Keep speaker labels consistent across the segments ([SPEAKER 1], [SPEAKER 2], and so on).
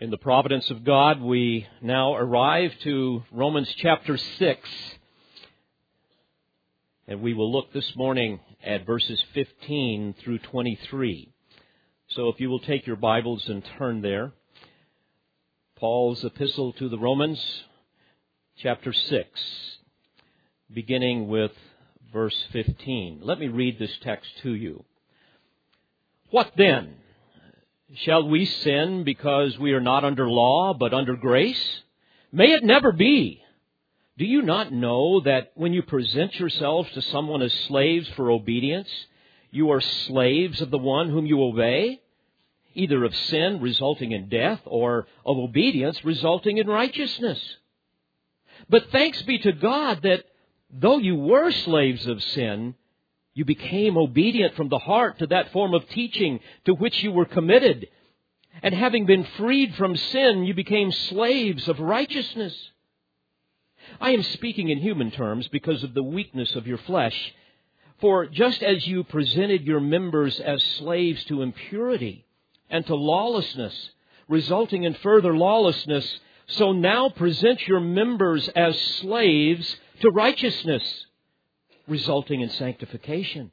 [SPEAKER 1] In the providence of God, we now arrive to Romans chapter 6. And we will look this morning at verses 15 through 23. So if you will take your Bibles and turn there. Paul's epistle to the Romans, chapter 6, beginning with verse 15. Let me read this text to you. What then? Shall we sin because we are not under law, but under grace? May it never be. Do you not know that when you present yourselves to someone as slaves for obedience, you are slaves of the one whom you obey? Either of sin resulting in death or of obedience resulting in righteousness. But thanks be to God that though you were slaves of sin, you became obedient from the heart to that form of teaching to which you were committed. And having been freed from sin, you became slaves of righteousness. I am speaking in human terms because of the weakness of your flesh. For just as you presented your members as slaves to impurity and to lawlessness, resulting in further lawlessness, so now present your members as slaves to righteousness resulting in sanctification.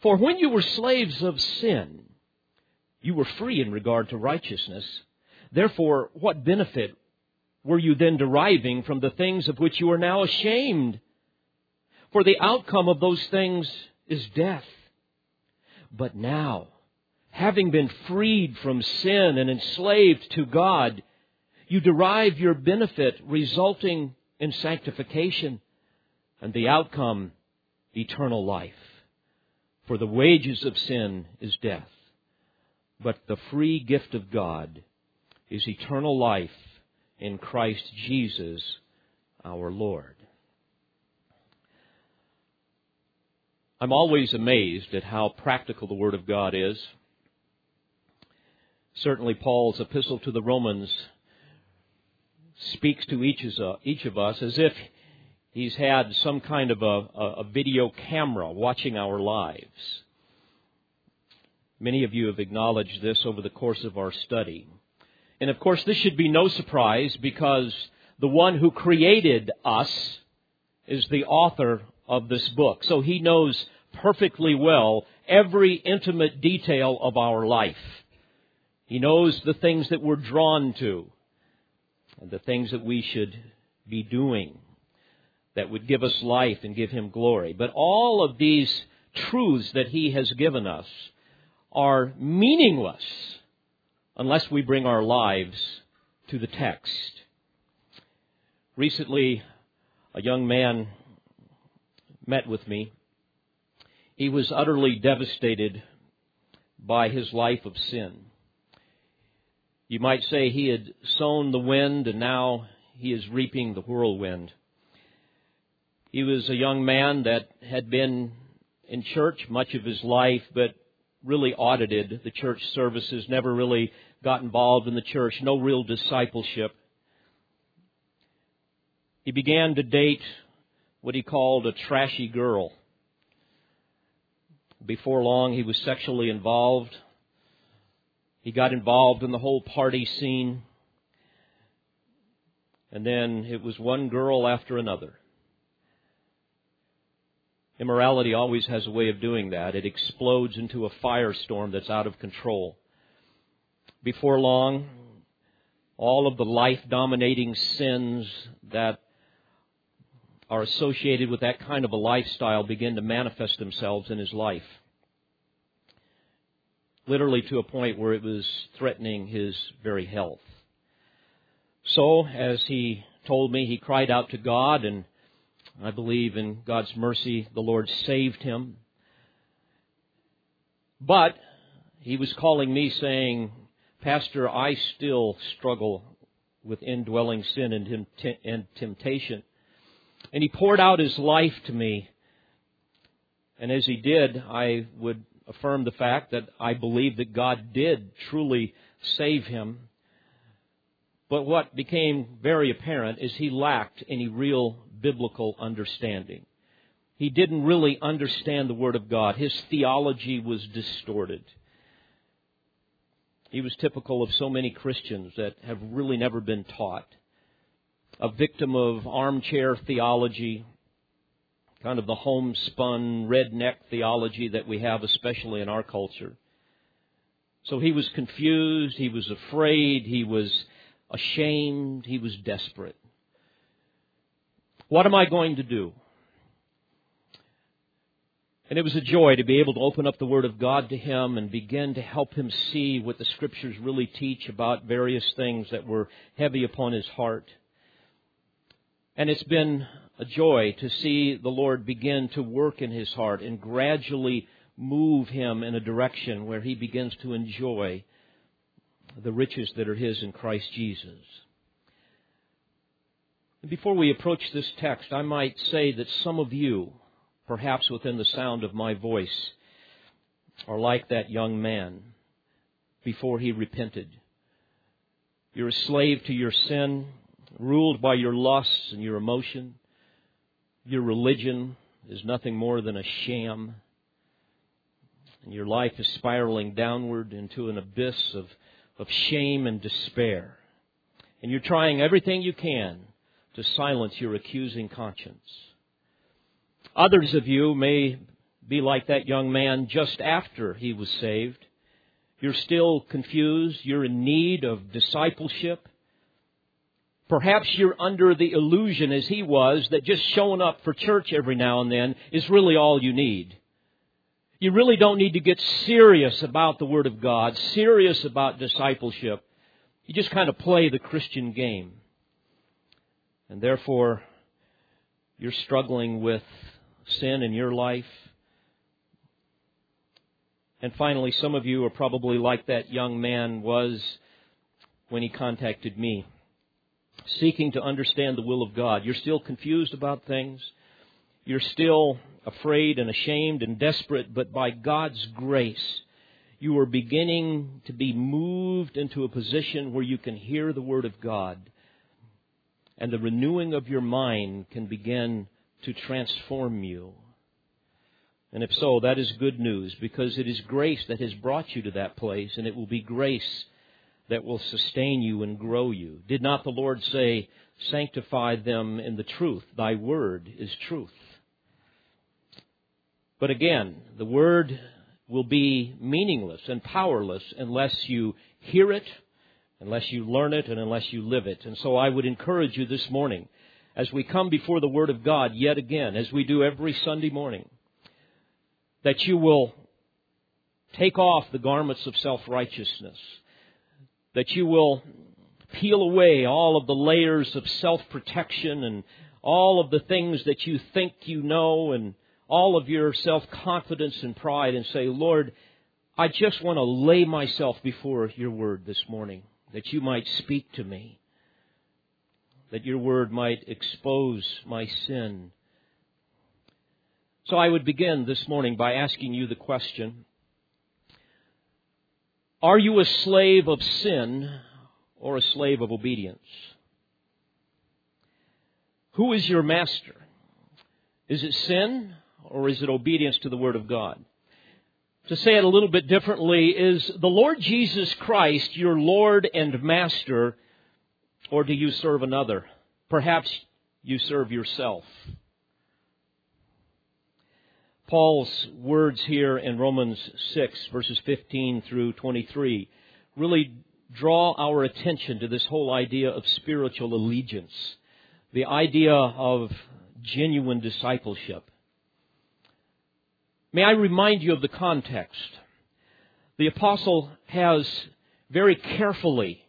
[SPEAKER 1] For when you were slaves of sin, you were free in regard to righteousness. Therefore, what benefit were you then deriving from the things of which you are now ashamed? For the outcome of those things is death. But now, having been freed from sin and enslaved to God, you derive your benefit resulting in sanctification and the outcome, eternal life. For the wages of sin is death, but the free gift of God is eternal life in Christ Jesus our Lord. I'm always amazed at how practical the Word of God is. Certainly, Paul's epistle to the Romans speaks to each of us as if he's had some kind of a, a, video camera watching our lives. Many of you have acknowledged this over the course of our study. And of course, this should be no surprise because the one who created us is the author of this book. So he knows perfectly well every intimate detail of our life. He knows the things that we're drawn to and the things that we should be doing that would give us life and give him glory. But all of these truths that he has given us are meaningless unless we bring our lives to the text. Recently, a young man met with me. He was utterly devastated by his life of sin. You might say he had sown the wind and now he is reaping the whirlwind. He was a young man that had been in church much of his life, but really audited the church services, never really got involved in the church, no real discipleship. He began to date what he called a trashy girl. Before long, he was sexually involved. He got involved in the whole party scene. And then it was one girl after another. Immorality always has a way of doing that. It explodes into a firestorm that's out of control. Before long, all of the life dominating sins that are associated with that kind of a lifestyle begin to manifest themselves in his life. Literally to a point where it was threatening his very health. So, as he told me, he cried out to God and I believe in God's mercy, the Lord saved him. But he was calling me saying, Pastor, I still struggle with indwelling sin and temptation. And he poured out his life to me. And as he did, I would affirm the fact that I believe that God did truly save him. But what became very apparent is he lacked any real biblical understanding. He didn't really understand the Word of God. His theology was distorted. He was typical of so many Christians that have really never been taught. A victim of armchair theology, kind of the homespun redneck theology that we have, especially in our culture. So he was confused, he was afraid, he was ashamed, he was desperate. What am I going to do? And it was a joy to be able to open up the Word of God to him and begin to help him see what the Scriptures really teach about various things that were heavy upon his heart. And it's been a joy to see the Lord begin to work in his heart and gradually move him in a direction where he begins to enjoy the riches that are his in Christ Jesus. Before we approach this text, I might say that some of you, perhaps within the sound of my voice, are like that young man before he repented. You're a slave to your sin, ruled by your lusts and your emotion. Your religion is nothing more than a sham and your life is spiraling downward into an abyss of, of shame and despair. And you're trying everything you can to silence your accusing conscience. Others of you may be like that young man just after he was saved. You're still confused. You're in need of discipleship. Perhaps you're under the illusion, as he was, that just showing up for church every now and then is really all you need. You really don't need to get serious about the Word of God, serious about discipleship. You just kind of play the Christian game. And therefore, you're struggling with sin in your life. And finally, some of you are probably like that young man was when he contacted me, seeking to understand the will of God. You're still confused about things. You're still afraid and ashamed and desperate, but by God's grace, you are beginning to be moved into a position where you can hear the Word of God. And the renewing of your mind can begin to transform you. And if so, that is good news because it is grace that has brought you to that place, and it will be grace that will sustain you and grow you. Did not the Lord say, Sanctify them in the truth? Thy word is truth. But again, the word will be meaningless and powerless unless you hear it, unless you learn it, and unless you live it. And so I would encourage you this morning, as we come before the Word of God yet again, as we do every Sunday morning, that you will take off the garments of self-righteousness, that you will peel away all of the layers of self-protection and all of the things that you think you know and all of your self confidence and pride and say, Lord, I just want to lay myself before your word this morning, that you might speak to me, that your word might expose my sin. So I would begin this morning by asking you the question Are you a slave of sin or a slave of obedience? Who is your master? Is it sin or is it obedience to the Word of God? To say it a little bit differently, is the Lord Jesus Christ your Lord and Master, or do you serve another? Perhaps you serve yourself. Paul's words here in Romans 6, verses 15 through 23, really draw our attention to this whole idea of spiritual allegiance, the idea of genuine discipleship. May I remind you of the context? The apostle has very carefully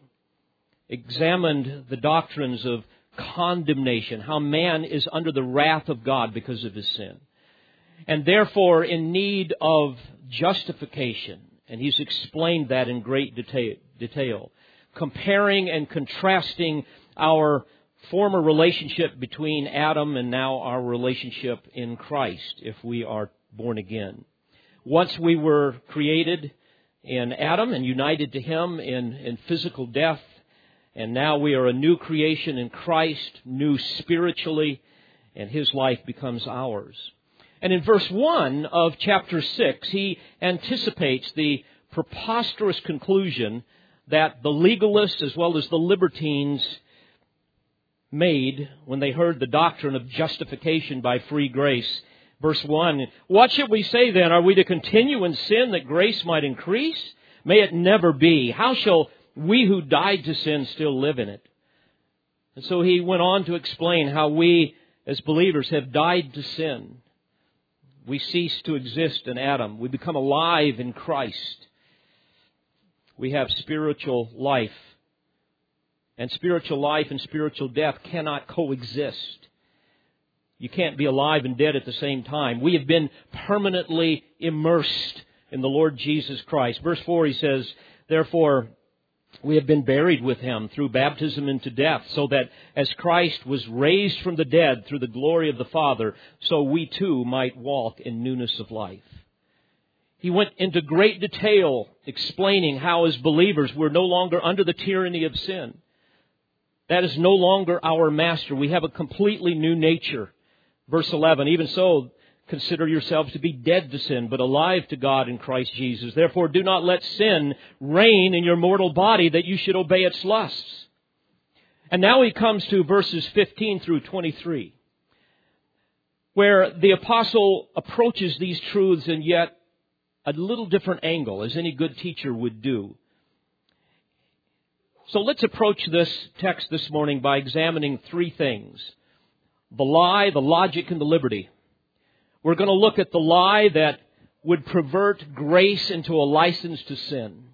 [SPEAKER 1] examined the doctrines of condemnation, how man is under the wrath of God because of his sin, and therefore in need of justification. And he's explained that in great detail, comparing and contrasting our former relationship between Adam and now our relationship in Christ if we are born again. Once we were created in Adam and united to Him in, in physical death, and now we are a new creation in Christ, new spiritually, and His life becomes ours. And in verse 1 of chapter 6, he anticipates the preposterous conclusion that the legalists as well as the libertines made when they heard the doctrine of justification by free grace. Verse 1 What should we say then? Are we to continue in sin that grace might increase? May it never be. How shall we who died to sin still live in it? And so he went on to explain how we as believers have died to sin. We cease to exist in Adam. We become alive in Christ. We have spiritual life. And spiritual life and spiritual death cannot coexist. You can't be alive and dead at the same time. We have been permanently immersed in the Lord Jesus Christ. Verse 4 he says, Therefore, we have been buried with him through baptism into death, so that as Christ was raised from the dead through the glory of the Father, so we too might walk in newness of life. He went into great detail explaining how, as believers, we're no longer under the tyranny of sin. That is no longer our master. We have a completely new nature. Verse 11, even so, consider yourselves to be dead to sin, but alive to God in Christ Jesus. Therefore, do not let sin reign in your mortal body that you should obey its lusts. And now he comes to verses 15 through 23, where the apostle approaches these truths in yet a little different angle, as any good teacher would do. So let's approach this text this morning by examining three things the lie, the logic, and the liberty. We're going to look at the lie that would pervert grace into a license to sin.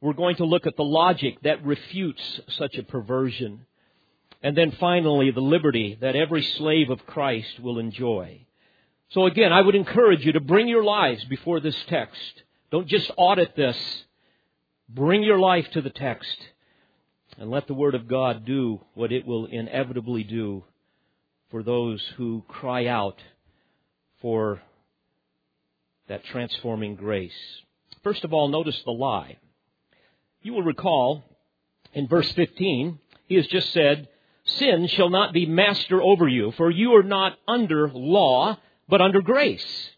[SPEAKER 1] We're going to look at the logic that refutes such a perversion. And then finally, the liberty that every slave of Christ will enjoy. So again, I would encourage you to bring your lives before this text. Don't just audit this. Bring your life to the text and let the Word of God do what it will inevitably do for those who cry out for that transforming grace. First of all, notice the lie. You will recall in verse 15, he has just said, Sin shall not be master over you, for you are not under law, but under grace.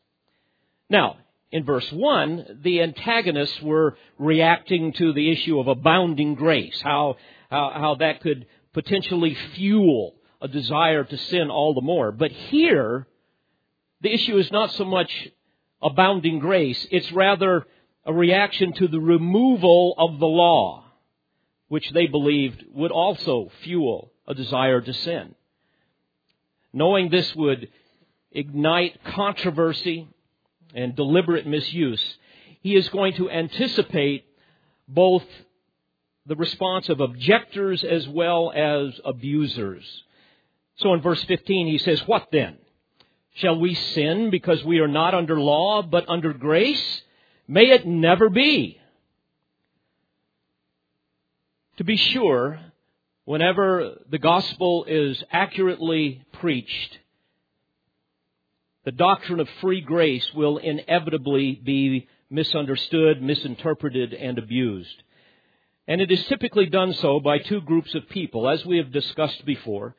[SPEAKER 1] Now, in verse 1, the antagonists were reacting to the issue of abounding grace, how, how, how that could potentially fuel a desire to sin all the more. But here, the issue is not so much abounding grace, it's rather a reaction to the removal of the law, which they believed would also fuel a desire to sin. Knowing this would ignite controversy and deliberate misuse, he is going to anticipate both the response of objectors as well as abusers. So in verse 15 he says, What then? Shall we sin because we are not under law but under grace? May it never be. To be sure, whenever the gospel is accurately preached, the doctrine of free grace will inevitably be misunderstood, misinterpreted, and abused. And it is typically done so by two groups of people, as we have discussed before.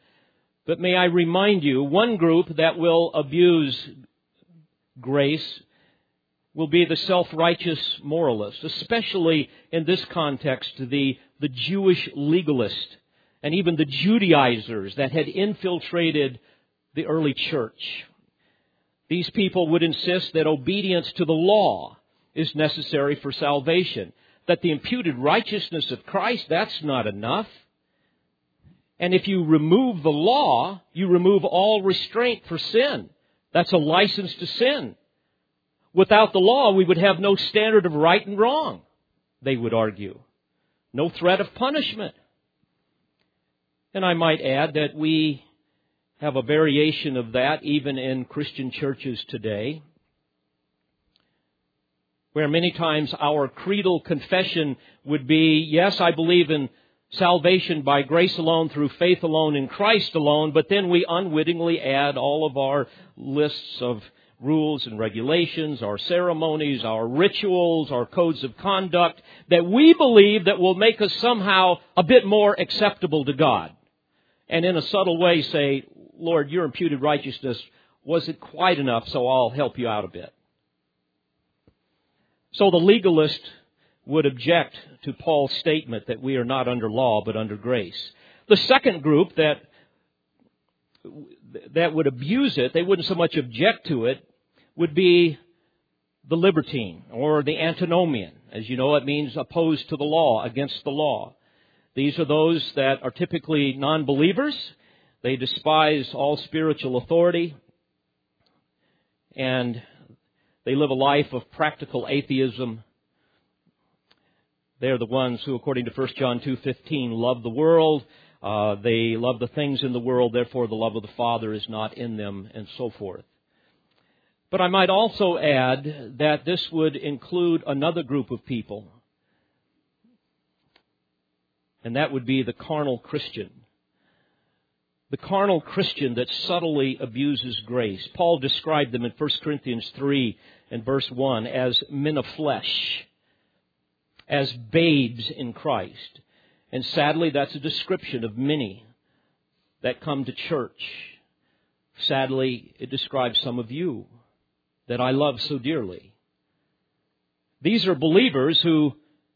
[SPEAKER 1] But may I remind you, one group that will abuse grace will be the self-righteous moralist, especially in this context, the, the Jewish legalist and even the Judaizers that had infiltrated the early church. These people would insist that obedience to the law is necessary for salvation, that the imputed righteousness of Christ, that's not enough. And if you remove the law, you remove all restraint for sin. That's a license to sin. Without the law, we would have no standard of right and wrong, they would argue. No threat of punishment. And I might add that we have a variation of that even in Christian churches today, where many times our creedal confession would be, yes, I believe in salvation by grace alone, through faith alone, in Christ alone, but then we unwittingly add all of our lists of rules and regulations, our ceremonies, our rituals, our codes of conduct that we believe that will make us somehow a bit more acceptable to God. And in a subtle way say, Lord, your imputed righteousness wasn't quite enough, so I'll help you out a bit. So the legalist would object to Paul's statement that we are not under law but under grace. The second group that that would abuse it, they wouldn't so much object to it, would be the libertine or the antinomian. As you know, it means opposed to the law, against the law. These are those that are typically non-believers. They despise all spiritual authority and they live a life of practical atheism. They're the ones who, according to 1 John 2.15, love the world. Uh, they love the things in the world, therefore the love of the Father is not in them, and so forth. But I might also add that this would include another group of people, and that would be the carnal Christian. The carnal Christian that subtly abuses grace. Paul described them in 1 Corinthians 3 and verse 1 as men of flesh, as babes in Christ. And sadly, that's a description of many that come to church. Sadly, it describes some of you that I love so dearly. These are believers who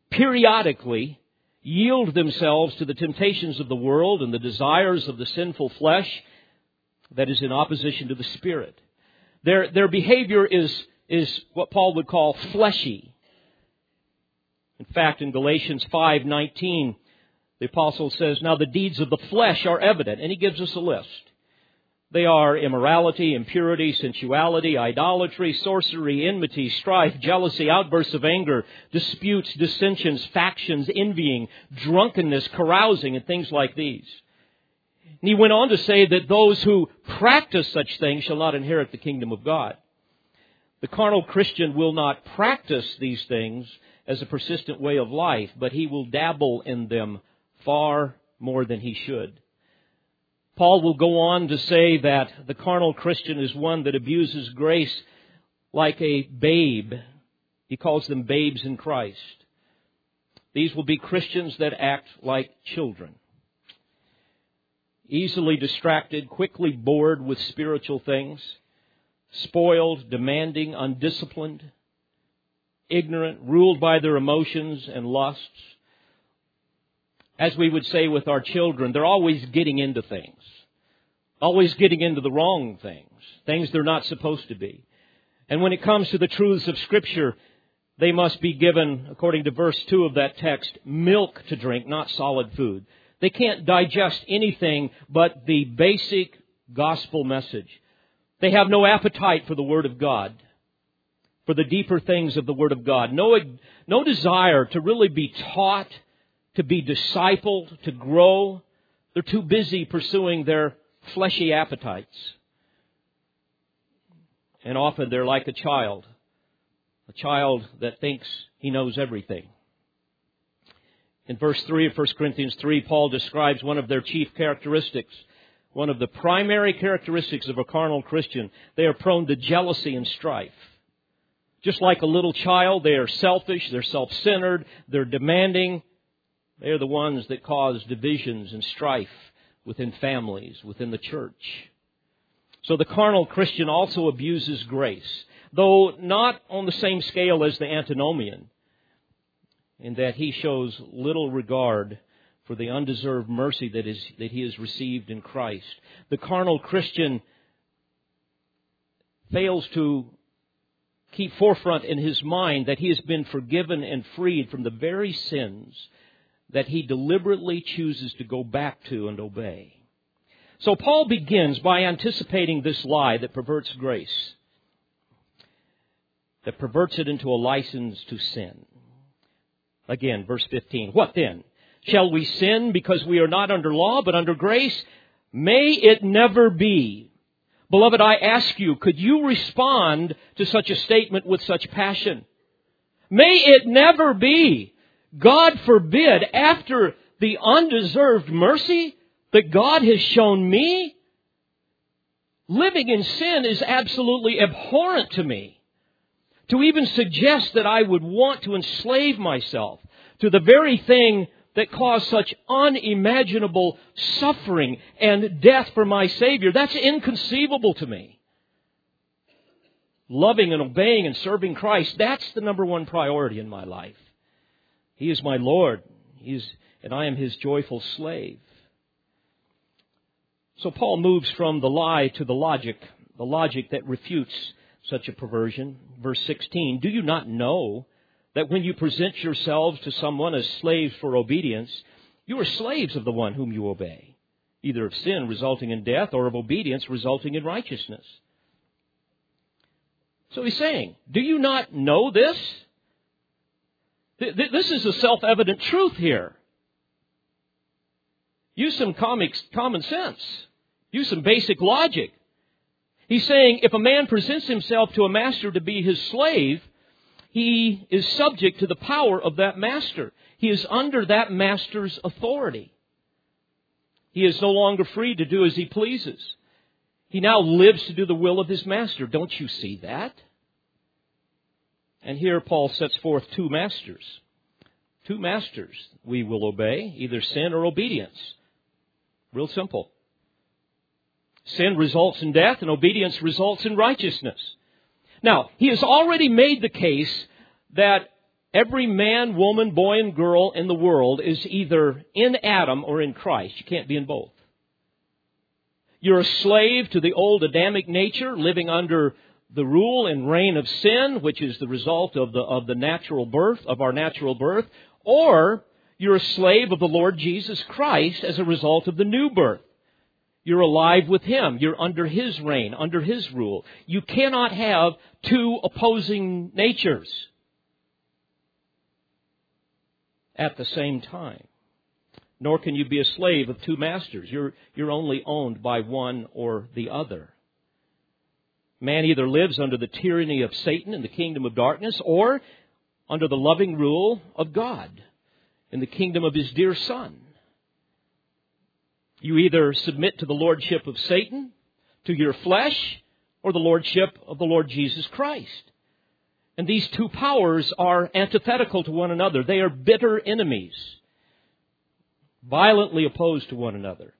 [SPEAKER 1] periodically yield themselves to the temptations of the world and the desires of the sinful flesh that is in opposition to the Spirit. Their, their behavior is, is what Paul would call fleshy. In fact, in Galatians 5:19, the apostle says, "Now the deeds of the flesh are evident," and he gives us a list. They are immorality, impurity, sensuality, idolatry, sorcery, enmity, strife, jealousy, outbursts of anger, disputes, dissensions, factions, envying, drunkenness, carousing, and things like these. And he went on to say that those who practice such things shall not inherit the kingdom of God. The carnal Christian will not practice these things as a persistent way of life, but he will dabble in them far more than he should. Paul will go on to say that the carnal Christian is one that abuses grace like a babe. He calls them babes in Christ. These will be Christians that act like children. Easily distracted, quickly bored with spiritual things, spoiled, demanding, undisciplined, ignorant, ruled by their emotions and lusts, as we would say with our children, they're always getting into things. Always getting into the wrong things. Things they're not supposed to be. And when it comes to the truths of Scripture, they must be given, according to verse 2 of that text, milk to drink, not solid food. They can't digest anything but the basic gospel message. They have no appetite for the Word of God, for the deeper things of the Word of God. No, no desire to really be taught to be discipled, to grow. They're too busy pursuing their fleshy appetites. And often they're like a child, a child that thinks he knows everything. In verse 3 of 1 Corinthians 3, Paul describes one of their chief characteristics. One of the primary characteristics of a carnal Christian. They are prone to jealousy and strife. Just like a little child, they are selfish, they're self-centered, they're demanding, they are the ones that cause divisions and strife within families, within the church. So the carnal Christian also abuses grace, though not on the same scale as the antinomian, in that he shows little regard for the undeserved mercy that, is, that he has received in Christ. The carnal Christian fails to keep forefront in his mind that he has been forgiven and freed from the very sins that he deliberately chooses to go back to and obey. So Paul begins by anticipating this lie that perverts grace, that perverts it into a license to sin. Again, verse 15. What then? Shall we sin because we are not under law but under grace? May it never be. Beloved, I ask you, could you respond to such a statement with such passion? May it never be God forbid, after the undeserved mercy that God has shown me, living in sin is absolutely abhorrent to me. To even suggest that I would want to enslave myself to the very thing that caused such unimaginable suffering and death for my Savior, that's inconceivable to me. loving and obeying and serving Christ, that's the number one priority in my life. He is my Lord. He is, and I am his joyful slave. So Paul moves from the lie to the logic, the logic that refutes such a perversion. Verse 16, do you not know that when you present yourselves to someone as slaves for obedience, you are slaves of the one whom you obey, either of sin resulting in death or of obedience resulting in righteousness? So he's saying, do you not know this? This is a self-evident truth here. Use some common sense. Use some basic logic. He's saying if a man presents himself to a master to be his slave, he is subject to the power of that master. He is under that master's authority. He is no longer free to do as he pleases. He now lives to do the will of his master. Don't you see that? And here Paul sets forth two masters. Two masters we will obey, either sin or obedience. Real simple. Sin results in death, and obedience results in righteousness. Now, he has already made the case that every man, woman, boy, and girl in the world is either in Adam or in Christ. You can't be in both. You're a slave to the old Adamic nature, living under the rule and reign of sin, which is the result of the, of the natural birth, of our natural birth, or you're a slave of the Lord Jesus Christ as a result of the new birth. You're alive with Him. You're under His reign, under His rule. You cannot have two opposing natures at the same time. Nor can you be a slave of two masters. You're, you're only owned by one or the other. Man either lives under the tyranny of Satan in the kingdom of darkness or under the loving rule of God in the kingdom of His dear Son. You either submit to the lordship of Satan, to your flesh, or the lordship of the Lord Jesus Christ. And these two powers are antithetical to one another. They are bitter enemies, violently opposed to one another.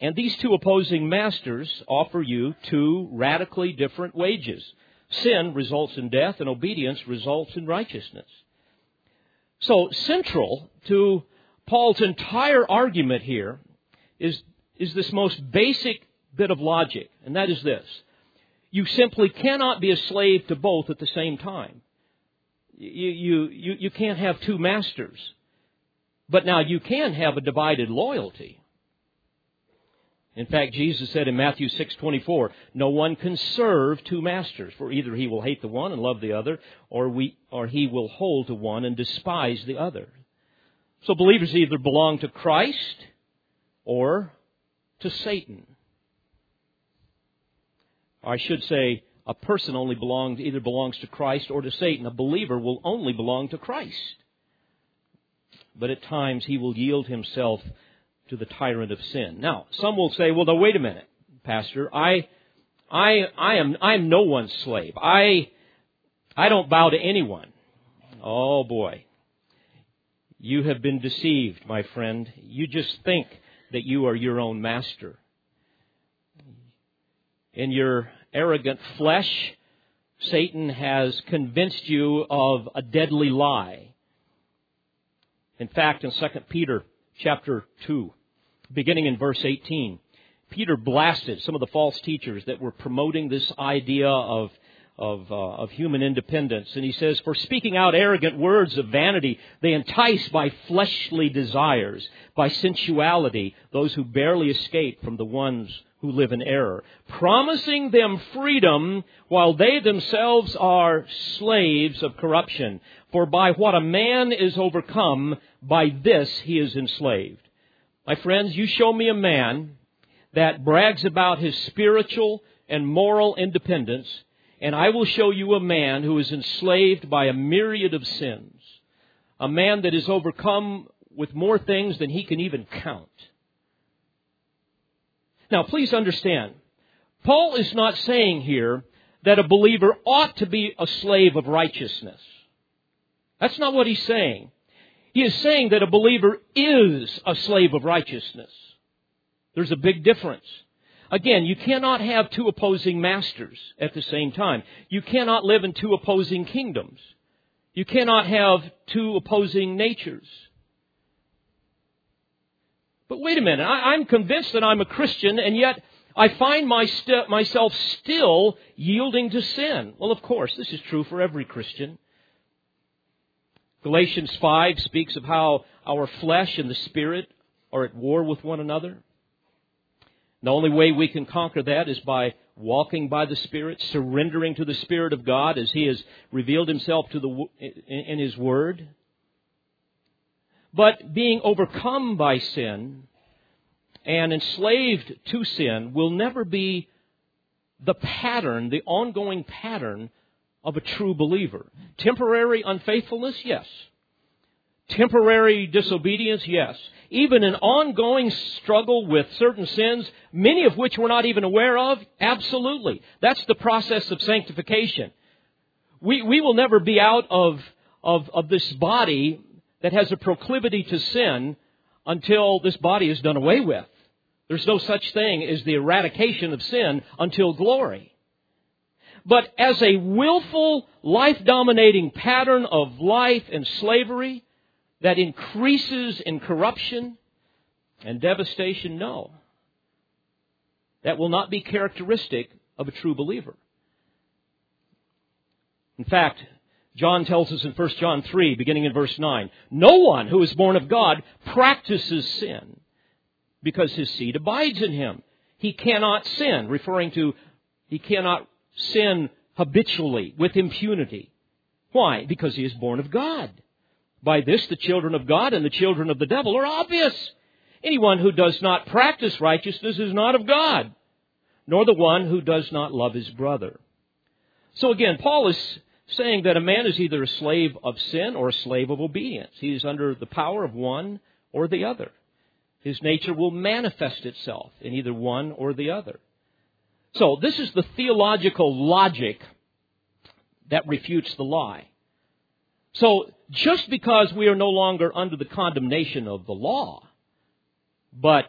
[SPEAKER 1] And these two opposing masters offer you two radically different wages. Sin results in death, and obedience results in righteousness. So, central to Paul's entire argument here is, is this most basic bit of logic, and that is this. You simply cannot be a slave to both at the same time. You, you, you, you can't have two masters. But now you can have a divided loyalty. In fact, Jesus said in Matthew 6:24, "No one can serve two masters, for either he will hate the one and love the other, or we or he will hold to one and despise the other." So believers either belong to Christ or to Satan. I should say a person only belongs either belongs to Christ or to Satan. A believer will only belong to Christ. But at times he will yield himself to the tyrant of sin. Now, some will say, well, now wait a minute, Pastor. I, I, I am, I am no one's slave. I, I don't bow to anyone. Oh boy. You have been deceived, my friend. You just think that you are your own master. In your arrogant flesh, Satan has convinced you of a deadly lie. In fact, in 2 Peter chapter 2, beginning in verse 18. Peter blasted some of the false teachers that were promoting this idea of, of, uh, of human independence. And he says, For speaking out arrogant words of vanity, they entice by fleshly desires, by sensuality, those who barely escape from the ones who live in error, promising them freedom while they themselves are slaves of corruption. For by what a man is overcome, by this he is enslaved. My friends, you show me a man that brags about his spiritual and moral independence, and I will show you a man who is enslaved by a myriad of sins. A man that is overcome with more things than he can even count. Now, please understand, Paul is not saying here that a believer ought to be a slave of righteousness. That's not what he's saying. He is saying that a believer is a slave of righteousness. There's a big difference. Again, you cannot have two opposing masters at the same time. You cannot live in two opposing kingdoms. You cannot have two opposing natures. But wait a minute, I, am convinced that I'm a Christian, and yet I find my st- myself still yielding to sin. Well, of course, this is true for every Christian. Galatians 5 speaks of how our flesh and the spirit are at war with one another. The only way we can conquer that is by walking by the Spirit, surrendering to the Spirit of God as He has revealed Himself to the, in His Word. But being overcome by sin and enslaved to sin will never be the pattern, the ongoing pattern of a true believer. Temporary unfaithfulness, yes. Temporary disobedience, yes. Even an ongoing struggle with certain sins, many of which we're not even aware of, absolutely. That's the process of sanctification. We, we will never be out of, of, of this body that has a proclivity to sin until this body is done away with. There's no such thing as the eradication of sin until glory. But as a willful, life dominating pattern of life and slavery that increases in corruption and devastation, no. That will not be characteristic of a true believer. In fact, John tells us in 1 John 3, beginning in verse 9, no one who is born of God practices sin because his seed abides in him. He cannot sin, referring to he cannot sin habitually with impunity. Why? Because he is born of God. By this, the children of God and the children of the devil are obvious. Anyone who does not practice righteousness is not of God, nor the one who does not love his brother. So again, Paul is saying that a man is either a slave of sin or a slave of obedience. He is under the power of one or the other. His nature will manifest itself in either one or the other. So, this is the theological logic that refutes the lie. So, just because we are no longer under the condemnation of the law, but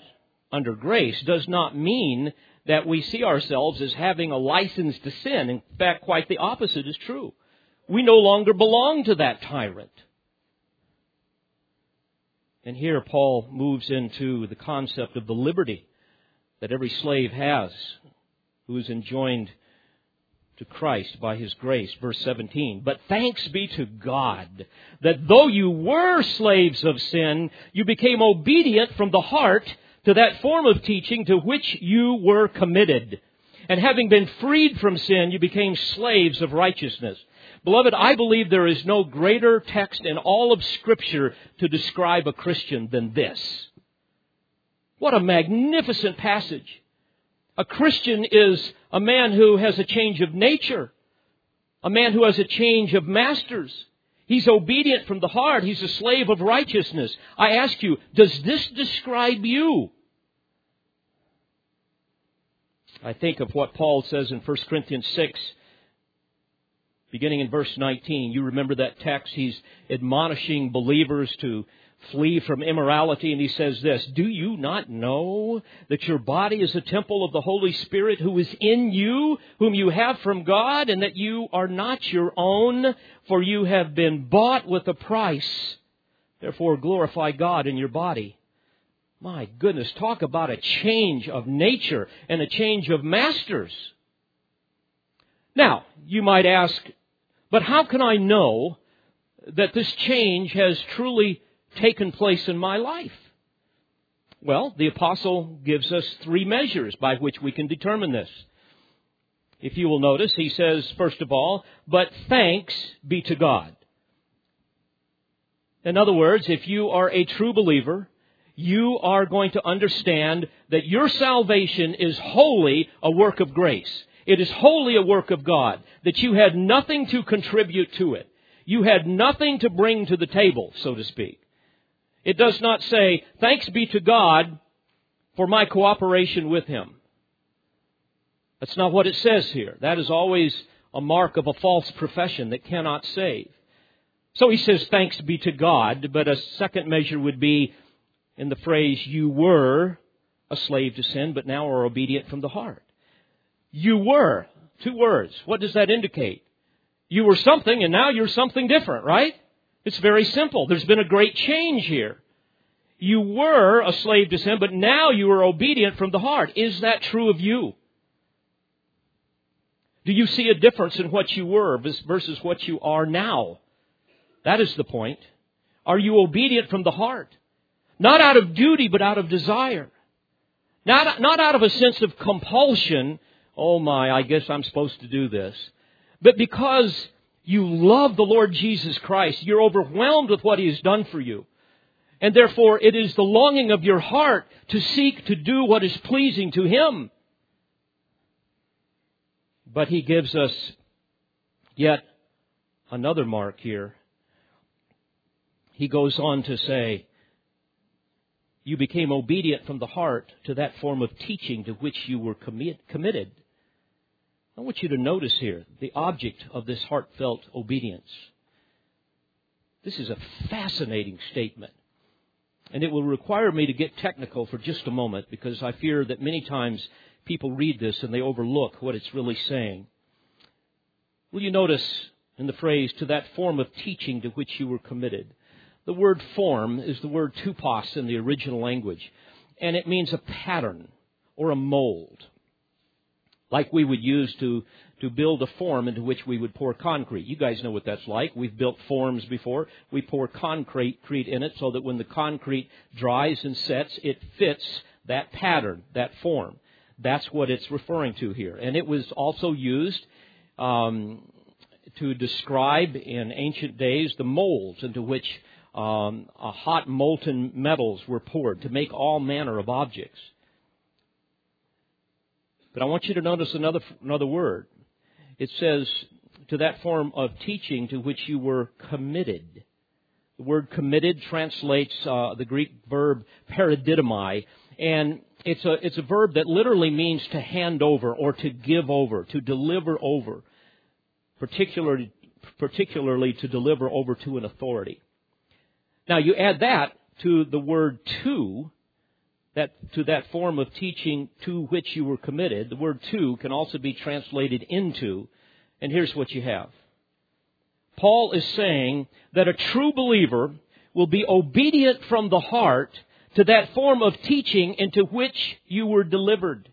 [SPEAKER 1] under grace, does not mean that we see ourselves as having a license to sin. In fact, quite the opposite is true. We no longer belong to that tyrant. And here Paul moves into the concept of the liberty that every slave has who is enjoined to Christ by his grace. Verse 17. But thanks be to God that though you were slaves of sin, you became obedient from the heart to that form of teaching to which you were committed. And having been freed from sin, you became slaves of righteousness. Beloved, I believe there is no greater text in all of Scripture to describe a Christian than this. What a magnificent passage. A Christian is a man who has a change of nature, a man who has a change of masters. He's obedient from the heart. He's a slave of righteousness. I ask you, does this describe you? I think of what Paul says in 1 Corinthians 6, beginning in verse 19. You remember that text? He's admonishing believers to flee from immorality, and he says this Do you not know that your body is a temple of the Holy Spirit who is in you, whom you have from God, and that you are not your own, for you have been bought with a price? Therefore, glorify God in your body. My goodness, talk about a change of nature and a change of masters. Now, you might ask, but how can I know that this change has truly taken place in my life? Well, the apostle gives us three measures by which we can determine this. If you will notice, he says, first of all, but thanks be to God. In other words, if you are a true believer, you are going to understand that your salvation is wholly a work of grace. It is wholly a work of God, that you had nothing to contribute to it. You had nothing to bring to the table, so to speak. It does not say, thanks be to God for my cooperation with Him. That's not what it says here. That is always a mark of a false profession that cannot save. So he says, thanks be to God, but a second measure would be in the phrase, you were a slave to sin, but now are obedient from the heart. You were. Two words. What does that indicate? You were something and now you're something different, right? It's very simple. There's been a great change here. You were a slave to sin, but now you are obedient from the heart. Is that true of you? Do you see a difference in what you were versus what you are now? That is the point. Are you obedient from the heart? Not out of duty, but out of desire. Not, not out of a sense of compulsion. Oh my, I guess I'm supposed to do this. But because you love the Lord Jesus Christ, you're overwhelmed with what He has done for you. And therefore, it is the longing of your heart to seek to do what is pleasing to Him. But He gives us yet another mark here. He goes on to say, You became obedient from the heart to that form of teaching to which you were commit, committed. I want you to notice here the object of this heartfelt obedience. This is a fascinating statement. And it will require me to get technical for just a moment because I fear that many times people read this and they overlook what it's really saying. Will you notice in the phrase, to that form of teaching to which you were committed? The word form is the word tupos in the original language, and it means a pattern or a mold, like we would use to, to build a form into which we would pour concrete. You guys know what that's like. We've built forms before. We pour concrete in it so that when the concrete dries and sets, it fits that pattern, that form. That's what it's referring to here. And it was also used um, to describe in ancient days the molds into which um, hot molten metals were poured to make all manner of objects. But I want you to notice another, another word. It says, to that form of teaching to which you were committed. The word committed translates uh, the Greek verb paradidomai, and it's a, it's a verb that literally means to hand over or to give over, to deliver over, particularly, particularly to deliver over to an authority. Now you add that to the word to, that, to that form of teaching to which you were committed. The word to can also be translated into, and here's what you have. Paul is saying that a true believer will be obedient from the heart to that form of teaching into which you were delivered.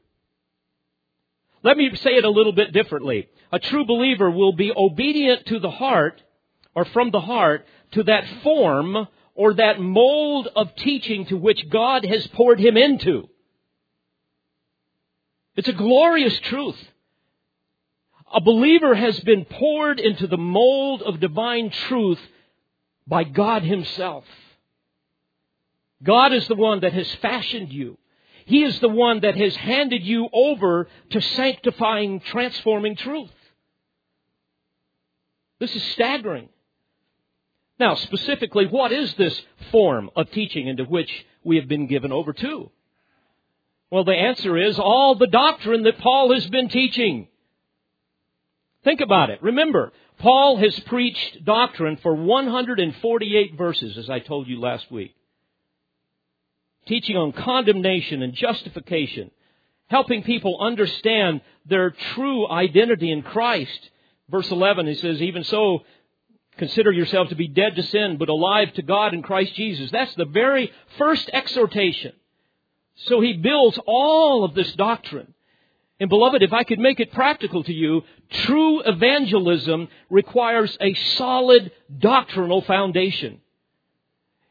[SPEAKER 1] Let me say it a little bit differently. A true believer will be obedient to the heart, or from the heart, to that form or that mold of teaching to which God has poured him into. It's a glorious truth. A believer has been poured into the mold of divine truth by God Himself. God is the one that has fashioned you. He is the one that has handed you over to sanctifying, transforming truth. This is staggering. Now, specifically, what is this form of teaching into which we have been given over to? Well, the answer is all the doctrine that Paul has been teaching. Think about it. Remember, Paul has preached doctrine for 148 verses, as I told you last week. Teaching on condemnation and justification, helping people understand their true identity in Christ. Verse 11, he says, Even so, Consider yourself to be dead to sin, but alive to God in Christ Jesus. That's the very first exhortation. So he builds all of this doctrine. And beloved, if I could make it practical to you, true evangelism requires a solid doctrinal foundation.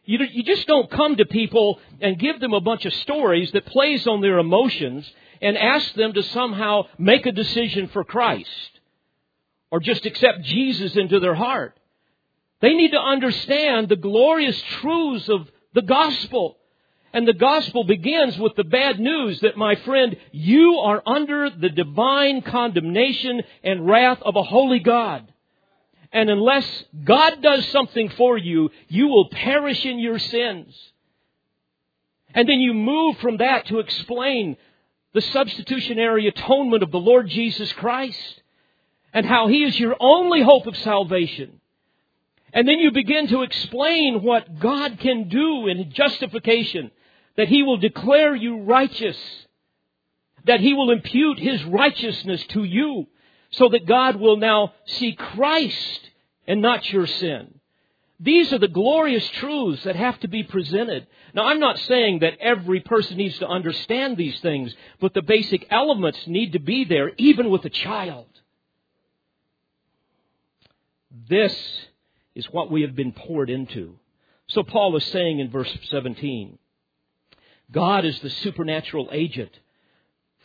[SPEAKER 1] You, you just don't come to people and give them a bunch of stories that plays on their emotions and ask them to somehow make a decision for Christ or just accept Jesus into their heart. They need to understand the glorious truths of the gospel. And the gospel begins with the bad news that, my friend, you are under the divine condemnation and wrath of a holy God. And unless God does something for you, you will perish in your sins. And then you move from that to explain the substitutionary atonement of the Lord Jesus Christ and how He is your only hope of salvation. And then you begin to explain what God can do in justification that He will declare you righteous, that He will impute His righteousness to you, so that God will now see Christ and not your sin. These are the glorious truths that have to be presented. Now, I'm not saying that every person needs to understand these things, but the basic elements need to be there, even with a child. This is what we have been poured into. So Paul is saying in verse 17, God is the supernatural agent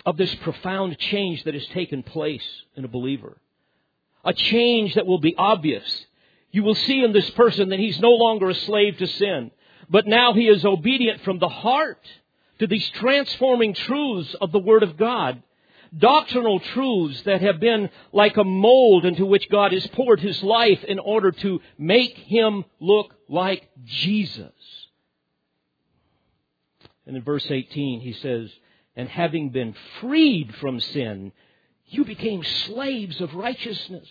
[SPEAKER 1] of this profound change that has taken place in a believer. A change that will be obvious. You will see in this person that he's no longer a slave to sin, but now he is obedient from the heart to these transforming truths of the Word of God doctrinal truths that have been like a mold into which God has poured his life in order to make him look like Jesus. And in verse 18, he says, And having been freed from sin, you became slaves of righteousness.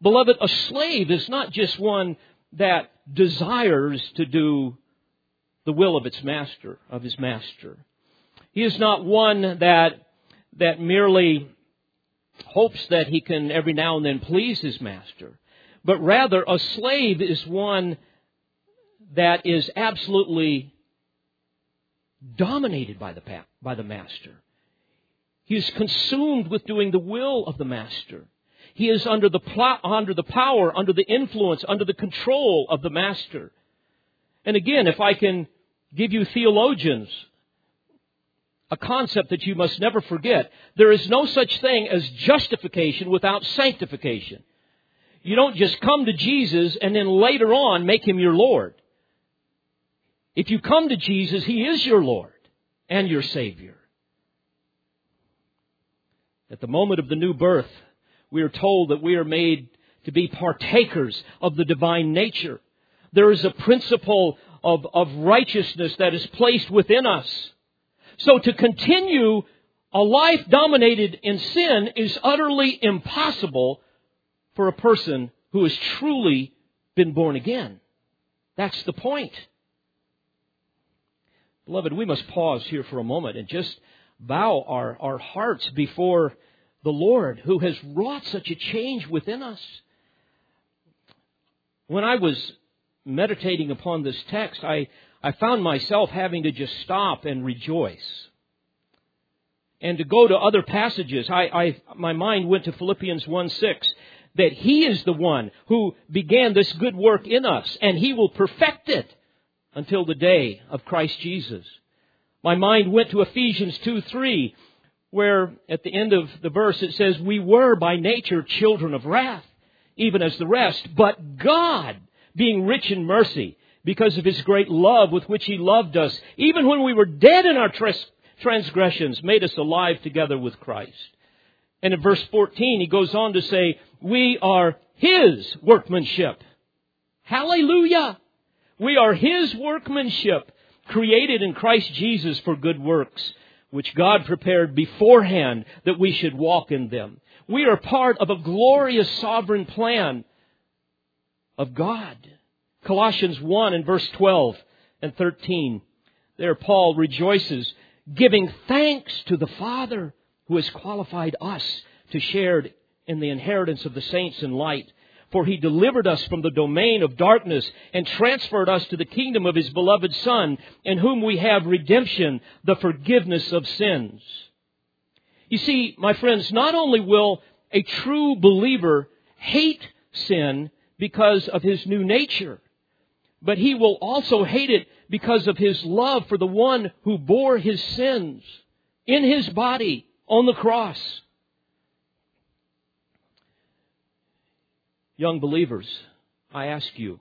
[SPEAKER 1] Beloved, a slave is not just one that desires to do the will of its master, of his master. He is not one that, that merely hopes that he can every now and then please his master, but rather a slave is one that is absolutely dominated by the, by the master. He is consumed with doing the will of the master. He is under the, pl- under the power, under the influence, under the control of the master. And again, if I can give you theologians a concept that you must never forget. There is no such thing as justification without sanctification. You don't just come to Jesus and then later on make him your Lord. If you come to Jesus, he is your Lord and your Savior. At the moment of the new birth, we are told that we are made to be partakers of the divine nature. There is a principle of, of righteousness that is placed within us. So to continue a life dominated in sin is utterly impossible for a person who has truly been born again. That's the point. Beloved, we must pause here for a moment and just bow our, our hearts before the Lord who has wrought such a change within us. When I was meditating upon this text, I, I found myself having to just stop and rejoice. And to go to other passages, I, I, my mind went to Philippians 1 6, that He is the one who began this good work in us, and He will perfect it until the day of Christ Jesus. My mind went to Ephesians 2 3, where at the end of the verse it says, We were by nature children of wrath, even as the rest, but God, being rich in mercy, because of his great love with which he loved us, even when we were dead in our transgressions, made us alive together with Christ. And in verse 14, he goes on to say, we are his workmanship. Hallelujah! We are his workmanship, created in Christ Jesus for good works, which God prepared beforehand that we should walk in them. We are part of a glorious sovereign plan of God. Colossians 1 and verse 12 and 13. There Paul rejoices, giving thanks to the Father who has qualified us to share in the inheritance of the saints in light. For he delivered us from the domain of darkness and transferred us to the kingdom of his beloved Son, in whom we have redemption, the forgiveness of sins. You see, my friends, not only will a true believer hate sin because of his new nature, but he will also hate it because of his love for the one who bore his sins in his body on the cross. Young believers, I ask you,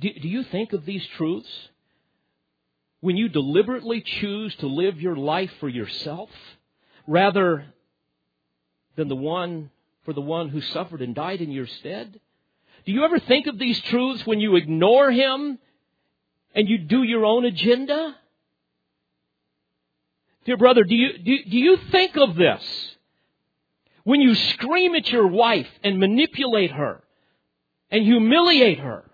[SPEAKER 1] do, do, you think of these truths? When you deliberately choose to live your life for yourself rather than the one for the one who suffered and died in your stead? Do you ever think of these truths when you ignore Him and you do your own agenda? Dear brother, do you, do, do you think of this? When you scream at your wife and manipulate her and humiliate her,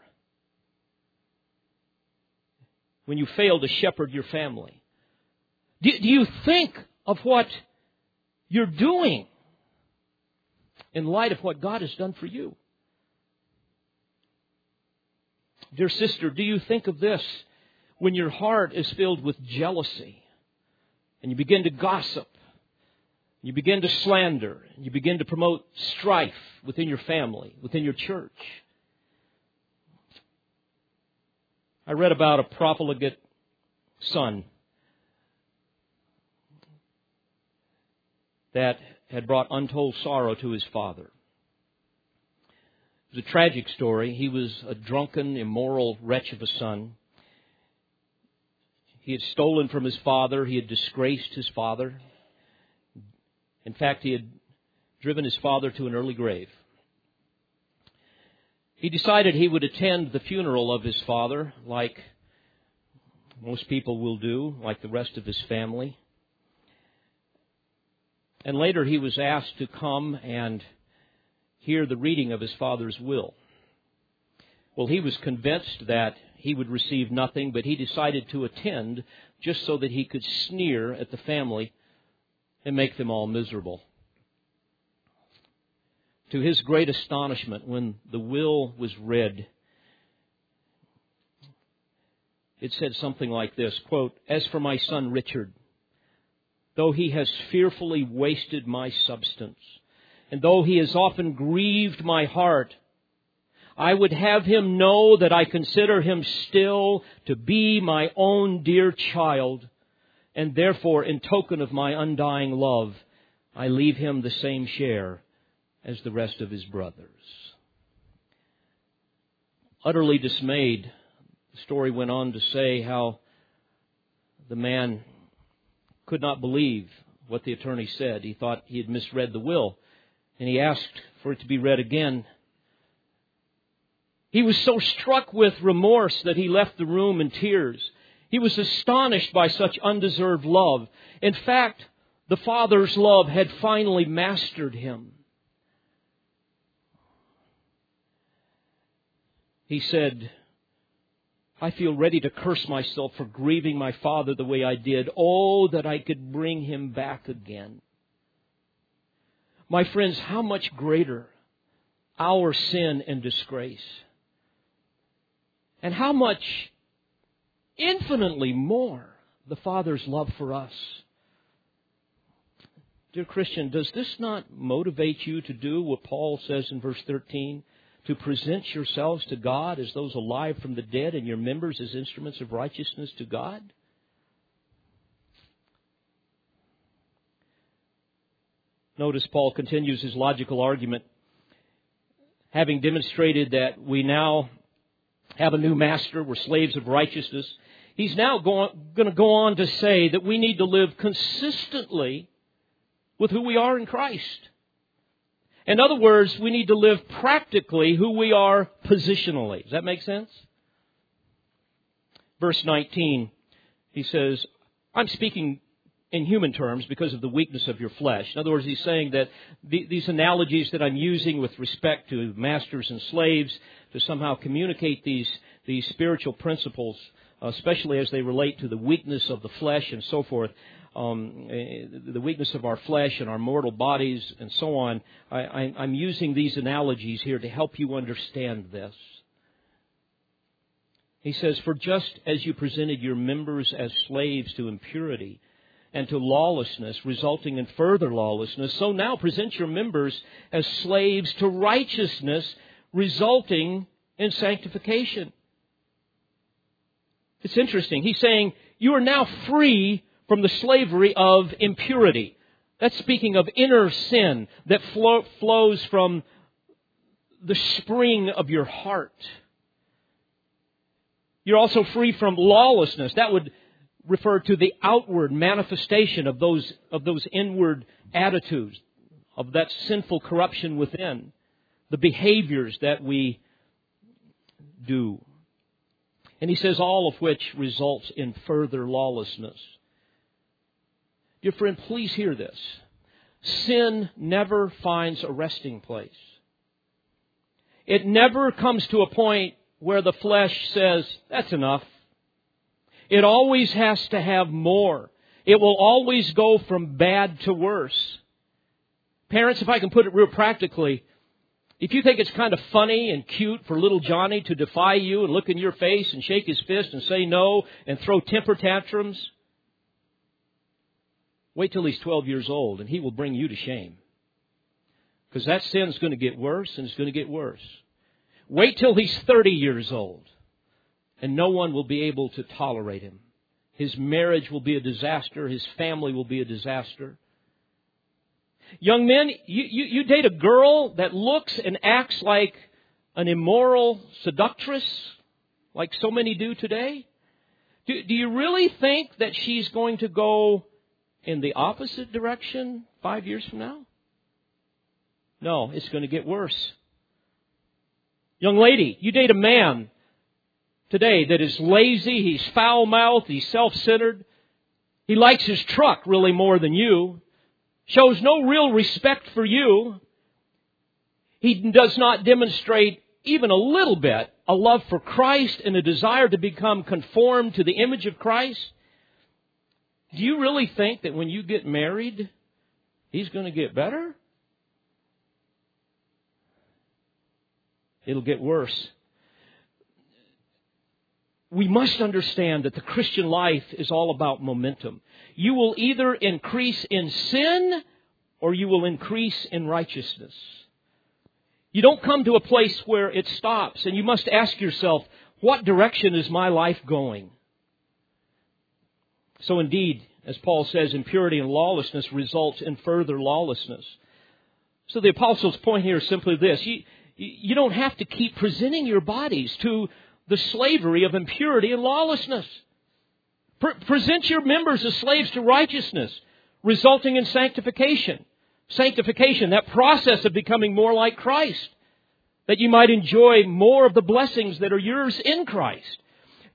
[SPEAKER 1] when you fail to shepherd your family? Do, do you think of what you're doing in light of what God has done for you? Dear sister, do you think of this when your heart is filled with jealousy and you begin to gossip, you begin to slander, and you begin to promote strife within your family, within your church? I read about a profligate son that had brought untold sorrow to his father. It was a tragic story. He was a drunken, immoral wretch of a son. He had stolen from his father. He had disgraced his father. In fact, he had driven his father to an early grave. He decided he would attend the funeral of his father like most people will do, like the rest of his family. And later he was asked to come and hear the reading of his father's will. Well, he was convinced that he would receive nothing, but he decided to attend just so that he could sneer at the family and make them all miserable. To his great astonishment, when the will was read, it said something like this quote, As for my son Richard, though he has fearfully wasted my substance, and though he has often grieved my heart, I would have him know that I consider him still to be my own dear child, and therefore, in token of my undying love, I leave him the same share as the rest of his brothers. Utterly dismayed, the story went on to say how the man could not believe what the attorney said. He thought he had misread the will, and he asked for it to be read again. He was so struck with remorse that he left the room in tears. He was astonished by such undeserved love. In fact, the Father's love had finally mastered him. He said, I feel ready to curse myself for grieving my father the way I did. Oh, that I could bring him back again. My friends, how much greater our sin and disgrace. And how much infinitely more the Father's love for us. Dear Christian, does this not motivate you to do what Paul says in verse 13? to present yourselves to God as those alive from the dead and your members as instruments of righteousness to God? Notice Paul continues his logical argument. Having demonstrated that we now have a new master, we're slaves of righteousness, he's now going, to go on to say that we need to live consistently with who we are in Christ. In other words, we need to live practically who we are positionally. Does that make sense? Verse 19, he says, I'm speaking in human terms because of the weakness of your flesh. In other words, he's saying that the, these analogies that I'm using with respect to masters and slaves to somehow communicate these, these spiritual principles, especially as they relate to the weakness of the flesh and so forth, um, eh, the weakness of our flesh and our mortal bodies and so on. I, I'm using these analogies here to help you understand this. He says, For just as you presented your members as slaves to impurity and to lawlessness, resulting in further lawlessness, so now present your members as slaves to righteousness, resulting in sanctification. It's interesting. He's saying, You are now free from the slavery of impurity. That's speaking of inner sin that flow, flows from the spring of your heart. You're also free from lawlessness. That would refer to the outward manifestation of those, of those inward attitudes, of that sinful corruption within, the behaviors that we do. And he says all of which results in further lawlessness. Dear friend, please hear this. Sin never finds a resting place. It never comes to a point where the flesh says, that's enough. It always has to have more. It will always go from bad to worse. Parents, if I can put it real practically, if you think it's kind of funny and cute for little Johnny to defy you and look in your face and shake his fist and say no and throw temper tantrums, wait till he's 12 years old and he will bring you to shame. Because that sin is going to get worse and it's going to get worse. Wait till he's 30 years old and no one will be able to tolerate him. His marriage will be a disaster. His family will be a disaster. Young men, you, you, you date a girl that looks and acts like an immoral seductress, like so many do today. Do, do you really think that she's going to go in the opposite direction five years from now? No, it's going to get worse. Young lady, you date a man today that is lazy, he's foul mouthed, he's self centered, he likes his truck really more than you, shows no real respect for you, he does not demonstrate even a little bit a love for Christ and a desire to become conformed to the image of Christ. Do you really think that when you get married, he's going to get better? It'll get worse we must understand that the Christian life is all about momentum. You will either increase in sin or you will increase in righteousness. You don't come to a place where it stops and you must ask yourself, what direction is my life going? So indeed, as Paul says, impurity and lawlessness results in further lawlessness. So the apostle's point here is simply this. You, you don't have to keep presenting your bodies to the slavery of impurity and lawlessness. Pre- present your members as slaves to righteousness, resulting in sanctification. Sanctification, that process of becoming more like Christ, that you might enjoy more of the blessings that are yours in Christ.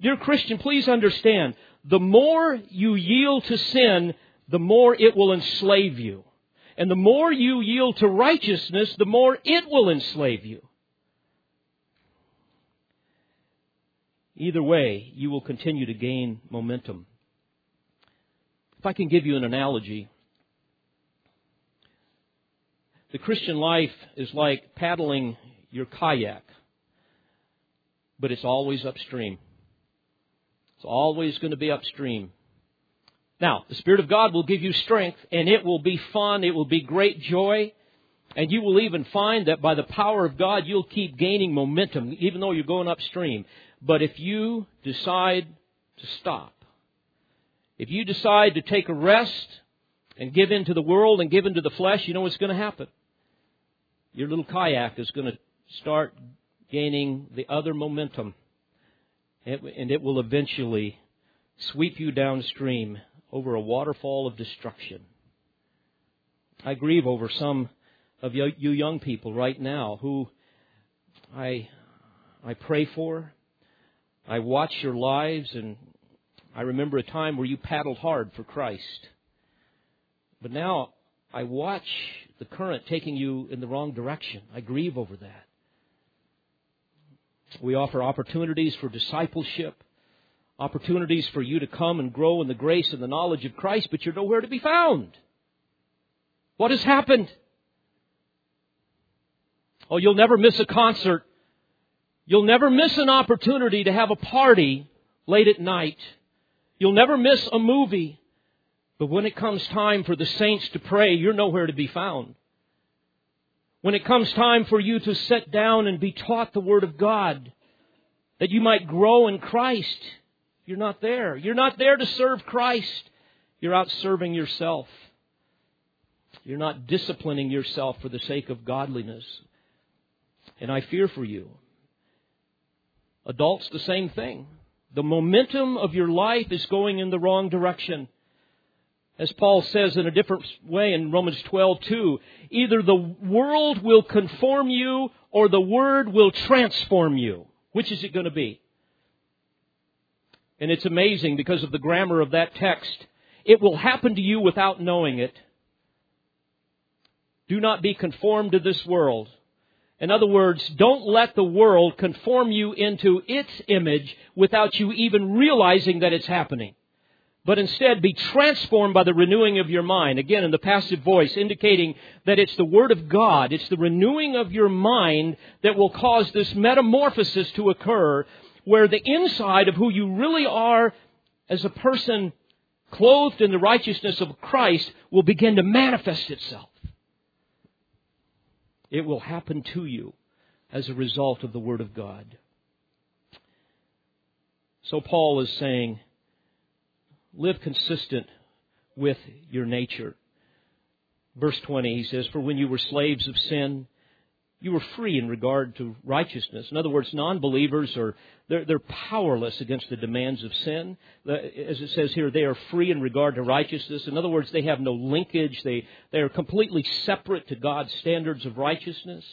[SPEAKER 1] Dear Christian, please understand, the more you yield to sin, the more it will enslave you. And the more you yield to righteousness, the more it will enslave you. Either way, you will continue to gain momentum. If I can give you an analogy, the Christian life is like paddling your kayak, but it's always upstream. It's always going to be upstream. Now, the Spirit of God will give you strength, and it will be fun, it will be great joy, and you will even find that by the power of God, you'll keep gaining momentum, even though you're going upstream. But if you decide to stop, if you decide to take a rest and give in to the world and give in to the flesh, you know what's going to happen. Your little kayak is going to start gaining the other momentum, and it will eventually sweep you downstream over a waterfall of destruction. I grieve over some of you young people right now who I I pray for, I watch your lives and I remember a time where you paddled hard for Christ. But now I watch the current taking you in the wrong direction. I grieve over that. We offer opportunities for discipleship, opportunities for you to come and grow in the grace and the knowledge of Christ, but you're nowhere to be found. What has happened? Oh, you'll never miss a concert You'll never miss an opportunity to have a party late at night. You'll never miss a movie. But when it comes time for the saints to pray, you're nowhere to be found. When it comes time for you to sit down and be taught the Word of God, that you might grow in Christ, you're not there. You're not there to serve Christ. You're out serving yourself. You're not disciplining yourself for the sake of godliness. And I fear for you. Adults, the same thing. The momentum of your life is going in the wrong direction. As Paul says in a different way in Romans 12, 2, either the world will conform you or the word will transform you. Which is it going to be? And it's amazing because of the grammar of that text. It will happen to you without knowing it. Do not be conformed to this world. In other words, don't let the world conform you into its image without you even realizing that it's happening. But instead be transformed by the renewing of your mind. Again, in the passive voice, indicating that it's the Word of God, it's the renewing of your mind that will cause this metamorphosis to occur where the inside of who you really are as a person clothed in the righteousness of Christ will begin to manifest itself. It will happen to you as a result of the Word of God. So Paul is saying, live consistent with your nature. Verse 20, he says, For when you were slaves of sin, you were free in regard to righteousness. In other words, non-believers are they're, they're powerless against the demands of sin. As it says here, they are free in regard to righteousness. In other words, they have no linkage. They they are completely separate to God's standards of righteousness.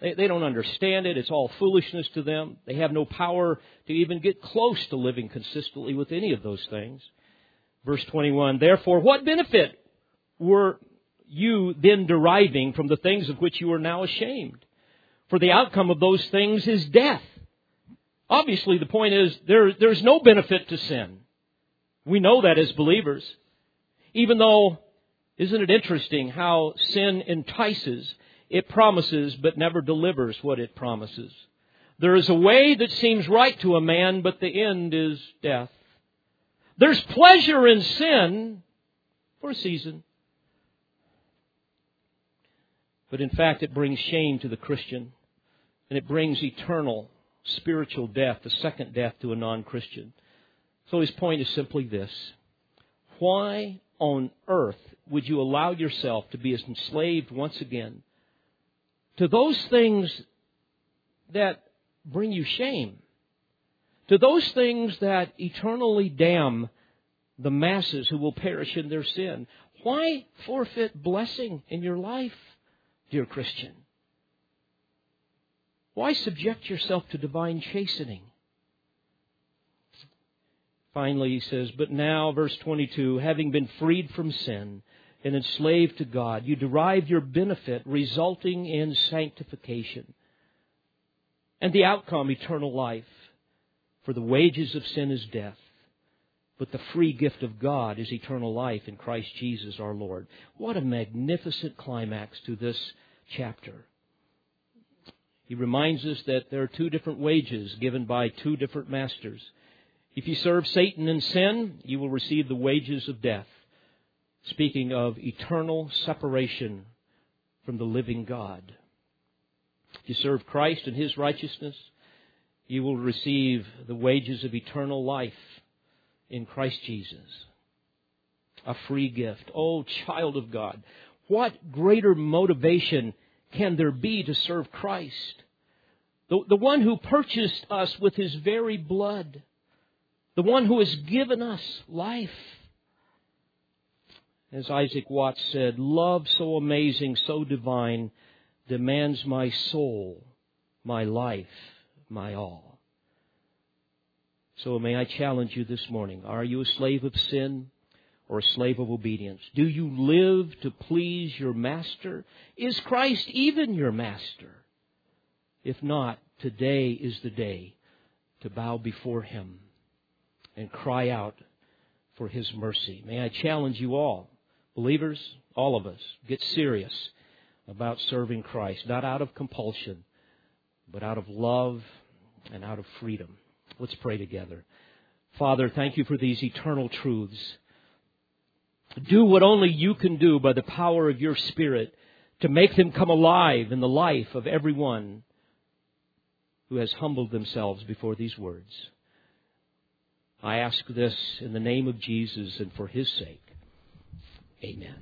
[SPEAKER 1] They, they don't understand it. It's all foolishness to them. They have no power to even get close to living consistently with any of those things. Verse 21, Therefore, what benefit were you then deriving from the things of which you are now ashamed. For the outcome of those things is death. Obviously, the point is there, there's no benefit to sin. We know that as believers. Even though, isn't it interesting how sin entices? It promises but never delivers what it promises. There is a way that seems right to a man, but the end is death. There's pleasure in sin for a season. But in fact, it brings shame to the Christian, and it brings eternal spiritual death, the second death to a non Christian. So his point is simply this Why on earth would you allow yourself to be enslaved once again to those things that bring you shame? To those things that eternally damn the masses who will perish in their sin? Why forfeit blessing in your life? Dear Christian? Why subject yourself to divine chastening? Finally, he says, But now, verse 22, having been freed from sin and enslaved to God, you derive your benefit resulting in sanctification. And the outcome, eternal life. For the wages of sin is death, but the free gift of God is eternal life in Christ Jesus our Lord. What a magnificent climax to this chapter. He reminds us that there are two different wages given by two different masters. If you serve Satan in sin, you will receive the wages of death. Speaking of eternal separation from the living God. If you serve Christ and His righteousness, you will receive the wages of eternal life in Christ Jesus. A free gift. Oh, child of God, what greater motivation can there be to serve Christ? The, the one who purchased us with his very blood. The one who has given us life. As Isaac Watts said, love so amazing, so divine, demands my soul, my life, my all. So may I challenge you this morning. Are you a slave of sin or a slave of obedience? Do you live to please your master? Is Christ even your master? If not, today is the day to bow before him and cry out for his mercy. May I challenge you all, believers, all of us, get serious about serving Christ, not out of compulsion, but out of love and out of freedom. Let's pray together. Father, thank you for these eternal truths. Do what only you can do by the power of your Spirit to make them come alive in the life of everyone who has humbled themselves before these words. I ask this in the name of Jesus and for his sake. Amen.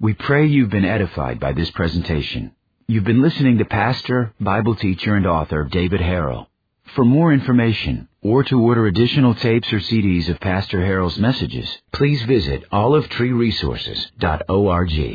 [SPEAKER 2] We pray you've been edified by this presentation. You've been listening to pastor, Bible teacher, and author David Harrell. For more information or to order additional tapes or CDs of Pastor Harrell's messages, please visit olivetreeresources.org.